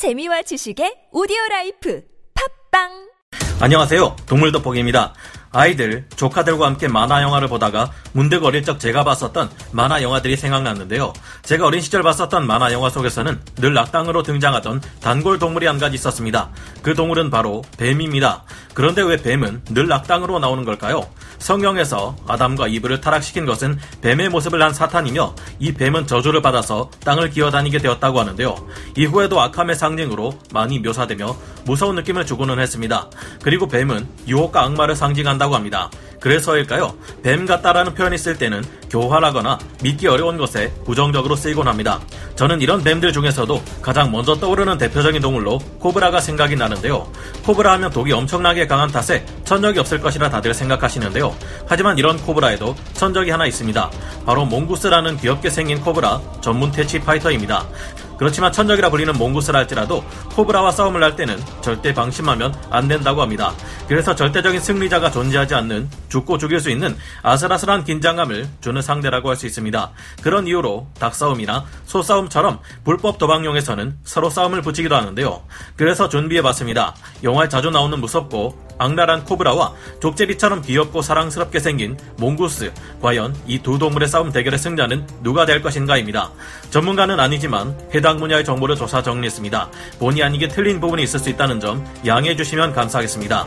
재미와 지식의 오디오 라이프 팟빵 안녕하세요. 동물 돋보기입니다. 아이들, 조카들과 함께 만화 영화를 보다가 문득 어릴 적 제가 봤었던 만화 영화들이 생각났는데요. 제가 어린 시절 봤었던 만화 영화 속에서는 늘 악당으로 등장하던 단골 동물이 한 가지 있었습니다. 그 동물은 바로 뱀입니다. 그런데 왜 뱀은 늘 악당으로 나오는 걸까요? 성경에서 아담과 이브를 타락시킨 것은 뱀의 모습을 한 사탄이며 이 뱀은 저주를 받아서 땅을 기어다니게 되었다고 하는데요. 이후에도 악함의 상징으로 많이 묘사되며 무서운 느낌을 주고는 했습니다. 그리고 뱀은 유혹과 악마를 상징한다고 합니다. 그래서일까요? 뱀 같다라는 표현이 쓸 때는 교활하거나 믿기 어려운 것에 부정적으로 쓰이곤 합니다. 저는 이런 뱀들 중에서도 가장 먼저 떠오르는 대표적인 동물로 코브라가 생각이 나는데요. 코브라 하면 독이 엄청나게 강한 탓에 천적이 없을 것이라 다들 생각하시는데요. 하지만 이런 코브라에도 천적이 하나 있습니다. 바로 몽구스라는 귀엽게 생긴 코브라 전문 퇴치 파이터입니다. 그렇지만 천적이라 불리는 몽구스라 할지라도 코브라와 싸움을 할 때는 절대 방심하면 안 된다고 합니다. 그래서 절대적인 승리자가 존재하지 않는 죽고 죽일 수 있는 아슬아슬한 긴장감을 주는 상대라고 할 수 있습니다. 그런 이유로 닭싸움이나 소싸움처럼 불법 도박용에서는 서로 싸움을 붙이기도 하는데요. 그래서 준비해봤습니다. 영화에 자주 나오는 무섭고 악랄한 코브라와 족제비처럼 귀엽고 사랑스럽게 생긴 몽구스. 과연 이 두 동물의 싸움 대결의 승자는 누가 될 것인가입니다. 전문가는 아니지만 해당 분야의 정보를 조사 정리했습니다. 본의 아니게 틀린 부분이 있을 수 있다는 점 양해해 주시면 감사하겠습니다.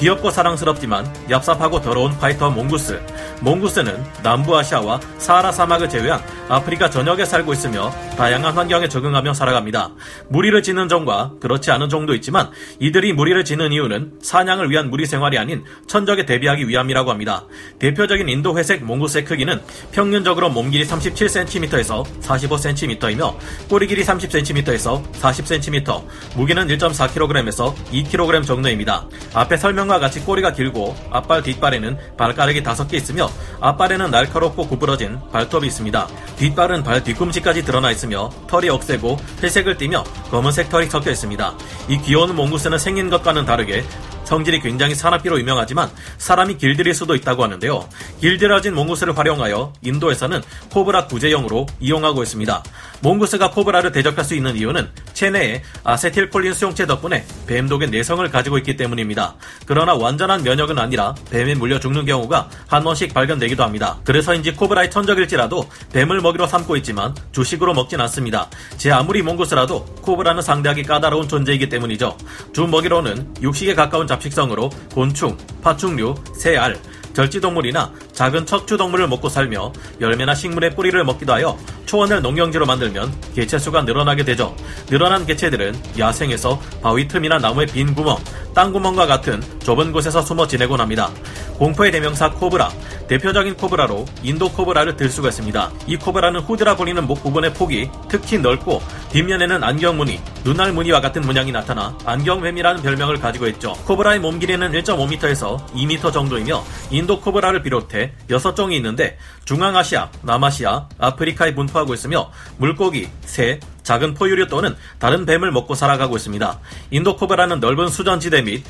귀엽고 사랑스럽지만 얍삽하고 더러운 파이터 몽구스. 몽구스는 남부아시아와 사하라 사막을 제외한 아프리카 전역에 살고 있으며 다양한 환경에 적응하며 살아갑니다. 무리를 짓는 종과 그렇지 않은 종도 있지만 이들이 무리를 짓는 이유는 사냥을 위한 무리 생활이 아닌 천적에 대비하기 위함이라고 합니다. 대표적인 인도 회색 몽구스의 크기는 평균적으로 몸 길이 37cm에서 45cm이며 꼬리 길이 30cm에서 40cm, 무게는 1.4kg에서 2kg 정도입니다. 앞에 설명 과 같이 꼬리가 길고 앞발 뒷발에는 발가락이 5개 있으며 앞발에는 날카롭고 구부러진 발톱이 있습니다. 뒷발은 발 뒤꿈치까지 드러나 있으며 털이 억세고 회색을 띠며 검은색 털이 섞여 있습니다. 이 귀여운 몽구스는 생긴 것과는 다르게 성질이 굉장히 사납기로 유명하지만 사람이 길들일 수도 있다고 하는데요. 길들여진 몽구스를 활용하여 인도에서는 코브라 구제용으로 이용하고 있습니다. 몽구스가 코브라를 대적할 수 있는 이유는 체내에 아세틸콜린 수용체 덕분에 뱀독의 내성을 가지고 있기 때문입니다. 그러나 완전한 면역은 아니라 뱀에 물려 죽는 경우가 한 번씩 발견되기도 합니다. 그래서인지 코브라의 천적일지라도 뱀을 먹이로 삼고 있지만 주식으로 먹진 않습니다. 제 아무리 몽구스라도 코브라는 상대하기 까다로운 존재이기 때문이죠. 주 먹이로는 육식에 가까운 잡식성으로 곤충, 파충류, 새알, 절지동물이나 작은 척추동물을 먹고 살며 열매나 식물의 뿌리를 먹기도 하여 초원을 농경지로 만들면 개체 수가 늘어나게 되죠. 늘어난 개체들은 야생에서 바위 틈이나 나무의 빈 구멍, 땅 구멍과 같은 좁은 곳에서 숨어 지내곤 합니다. 공포의 대명사 코브라, 대표적인 코브라로 인도 코브라를 들 수가 있습니다. 이 코브라는 후드라 불리는 목 부분의 폭이 특히 넓고 뒷면에는 안경 무늬, 눈알 무늬와 같은 문양이 나타나 안경뱀이라는 별명을 가지고 있죠. 코브라의 몸 길이는 1.5m에서 2m 정도이며 인도 코브라를 비롯해 6종이 있는데 중앙아시아, 남아시아, 아프리카에 분포 하고 있으며 물고기, 새, 작은 포유류 또는 다른 뱀을 먹고 살아가고 있습니다. 인도 코브라는 넓은 수전지대 및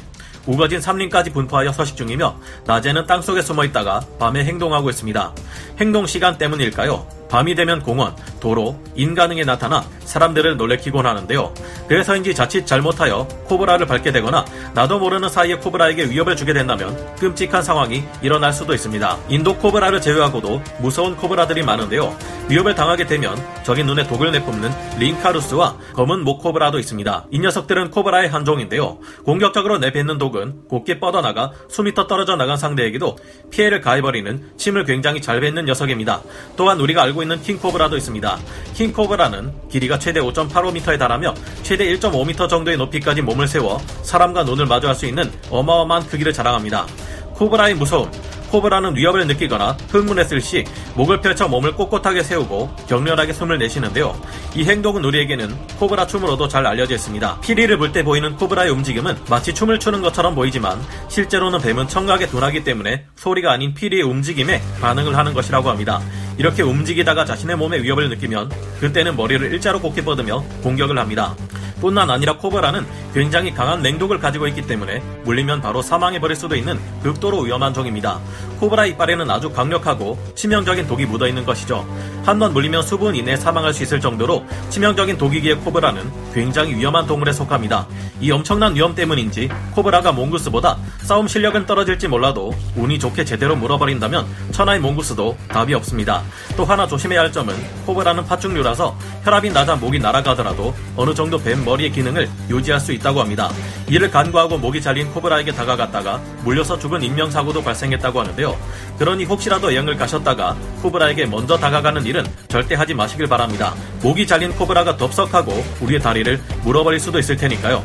우거진 삼림까지 분포하여 서식 중이며 낮에는 땅속에 숨어 있다가 밤에 행동하고 있습니다. 행동 시간 때문일까요? 밤이 되면 공원, 도로, 인가능에 나타나 사람들을 놀래키곤 하는데요. 그래서인지 자칫 잘못하여 코브라를 밟게 되거나 나도 모르는 사이에 코브라에게 위협을 주게 된다면 끔찍한 상황이 일어날 수도 있습니다. 인도 코브라를 제외하고도 무서운 코브라들이 많은데요. 위협을 당하게 되면 적인 눈에 독을 내뿜는 링카루스와 검은 목코브라도 있습니다. 이 녀석들은 코브라의 한 종인데요. 공격적으로 내뱉는 독은 곱게 뻗어나가 수미터 떨어져 나간 상대에게도 피해를 가해버리는 침을 굉장히 잘 뱉는 녀석입니다. 또한 우리가 알고 있는 킹코브라도 있습니다. 킹코브라는 길이가 최대 5.85m에 달하며 최대 1.5m 정도의 높이까지 몸을 세워 사람과 눈을 마주할 수 있는 어마어마한 크기를 자랑합니다. 코브라의 무서움, 코브라는 위협을 느끼거나 흥분했을 시 목을 펼쳐 몸을 꼿꼿하게 세우고 격렬하게 숨을 내쉬는데요. 이 행동은 우리에게는 코브라 춤으로도 잘 알려져 있습니다. 피리를 불 때 보이는 코브라의 움직임은 마치 춤을 추는 것처럼 보이지만 실제로는 뱀은 청각에 둔하기 때문에 소리가 아닌 피리의 움직임에 반응을 하는 것이라고 합니다. 이렇게 움직이다가 자신의 몸에 위협을 느끼면 그때는 머리를 일자로 곱게 뻗으며 공격을 합니다. 뿐만 아니라 코브라는 굉장히 강한 맹독을 가지고 있기 때문에 물리면 바로 사망해버릴 수도 있는 극도로 위험한 종입니다. 코브라 이빨에는 아주 강력하고 치명적인 독이 묻어있는 것이죠. 한 번 물리면 수분 이내에 사망할 수 있을 정도로 치명적인 독이기에 코브라는 굉장히 위험한 동물에 속합니다. 이 엄청난 위험 때문인지 코브라가 몽구스보다 싸움 실력은 떨어질지 몰라도 운이 좋게 제대로 물어버린다면 천하의 몽구스도 답이 없습니다. 또 하나 조심해야 할 점은 코브라는 파충류라서 혈압이 낮아 목이 날아가더라도 어느 정도 뱀 머리의 기능을 유지할 수 있다 고 합니다. 이를 간과하고 목이 잘린 코브라에게 다가갔다가 물려서 죽은 인명사고도 발생했다고 하는데요. 그러니 혹시라도 여행을 가셨다가 코브라에게 먼저 다가가는 일은 절대 하지 마시길 바랍니다. 목이 잘린 코브라가 덥석하고 우리의 다리를 물어버릴 수도 있을 테니까요.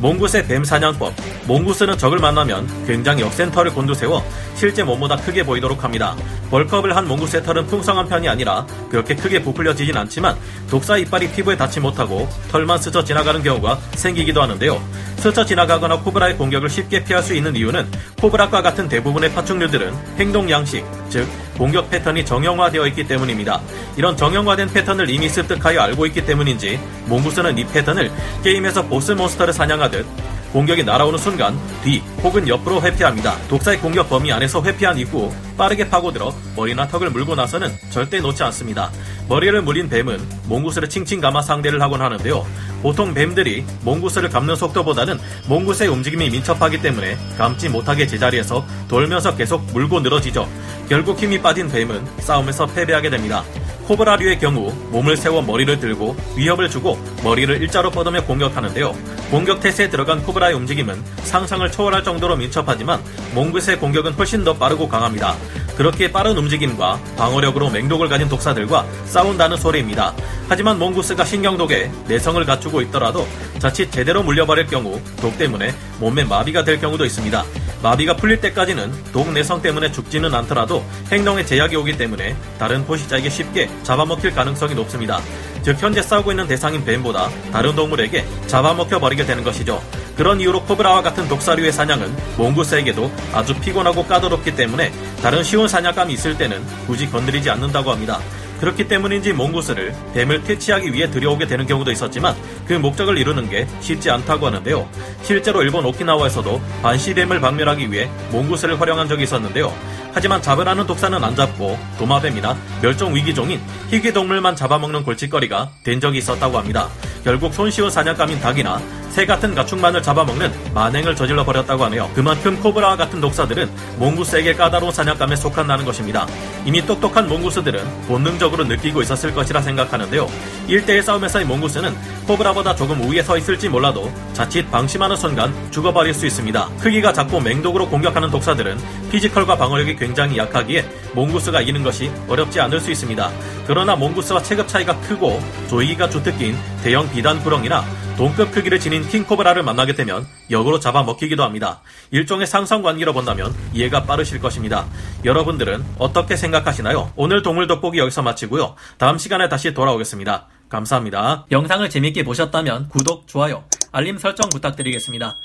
몽구스의 뱀 사냥법. 몽구스는 적을 만나면 굉장히 억센 털을 곤두세워 실제 몸보다 크게 보이도록 합니다. bulk up을 한 몽구스의 털은 풍성한 편이 아니라 그렇게 크게 부풀려지진 않지만 독사 이빨이 피부에 닿지 못하고 털만 스쳐 지나가는 경우가 생기기도 하는데요. 스쳐 지나가거나 코브라의 공격을 쉽게 피할 수 있는 이유는 코브라과 같은 대부분의 파충류들은 행동 양식, 즉 공격 패턴이 정형화되어 있기 때문입니다. 이런 정형화된 패턴을 이미 습득하여 알고 있기 때문인지 몽구스는 이 패턴을 게임에서 보스 몬스터를 사냥하듯 공격이 날아오는 순간 뒤 혹은 옆으로 회피합니다. 독사의 공격 범위 안에서 회피한 이후 빠르게 파고들어 머리나 턱을 물고 나서는 절대 놓지 않습니다. 머리를 물린 뱀은 몽구스를 칭칭 감아 상대를 하곤 하는데요. 보통 뱀들이 몽구스를 감는 속도보다는 몽구스의 움직임이 민첩하기 때문에 감지 못하게 제자리에서 돌면서 계속 물고 늘어지죠. 결국 힘이 빠진 뱀은 싸움에서 패배하게 됩니다. 코브라류의 경우 몸을 세워 머리를 들고 위협을 주고 머리를 일자로 뻗으며 공격하는데요. 공격 태세에 들어간 코브라의 움직임은 상상을 초월할 정도로 민첩하지만 몽구스의 공격은 훨씬 더 빠르고 강합니다. 그렇게 빠른 움직임과 방어력으로 맹독을 가진 독사들과 싸운다는 소리입니다. 하지만 몽구스가 신경독에 내성을 갖추고 있더라도 자칫 제대로 물려버릴 경우 독 때문에 몸에 마비가 될 경우도 있습니다. 마비가 풀릴 때까지는 독 내성 때문에 죽지는 않더라도 행동에 제약이 오기 때문에 다른 포식자에게 쉽게 잡아먹힐 가능성이 높습니다. 즉 현재 싸우고 있는 대상인 뱀보다 다른 동물에게 잡아먹혀 버리게 되는 것이죠. 그런 이유로 코브라와 같은 독사류의 사냥은 몽구스에게도 아주 피곤하고 까다롭기 때문에 다른 쉬운 사냥감이 있을 때는 굳이 건드리지 않는다고 합니다. 그렇기 때문인지 몽구스를 뱀을 퇴치하기 위해 들여오게 되는 경우도 있었지만 그 목적을 이루는 게 쉽지 않다고 하는데요. 실제로 일본 오키나와에서도 반시뱀을 박멸하기 위해 몽구스를 활용한 적이 있었는데요. 하지만 잡으라는 독사는 안 잡고 도마뱀이나 멸종 위기종인 희귀 동물만 잡아먹는 골칫거리가 된 적이 있었다고 합니다. 결국 손쉬운 사냥감인 닭이나 새 같은 가축만을 잡아먹는 만행을 저질러 버렸다고 하네요. 그만큼 코브라와 같은 독사들은 몽구스에게 까다로운 사냥감에 속한다는 것입니다. 이미 똑똑한 몽구스들은 본능적으로 느끼고 있었을 것이라 생각하는데요. 1대1 싸움에서의 몽구스는 코브라보다 조금 우위에 서 있을지 몰라도 자칫 방심하는 순간 죽어버릴 수 있습니다. 크기가 작고 맹독으로 공격하는 독사들은 physical과 방어력이 굉장히 약하기에 몽구스가 이기는 것이 어렵지 않을 수 있습니다. 그러나 몽구스와 체급 차이가 크고 조이기가 주특기인 대형 비단 구렁이나 동급 크기를 지닌 킹코브라를 만나게 되면 역으로 잡아먹히기도 합니다. 일종의 상성관계로 본다면 이해가 빠르실 것입니다. 여러분들은 어떻게 생각하시나요? 오늘 동물 돋보기 여기서 마치고요. 다음 시간에 다시 돌아오겠습니다. 감사합니다. 영상을 재밌게 보셨다면 구독, 좋아요, 알림 설정 부탁드리겠습니다.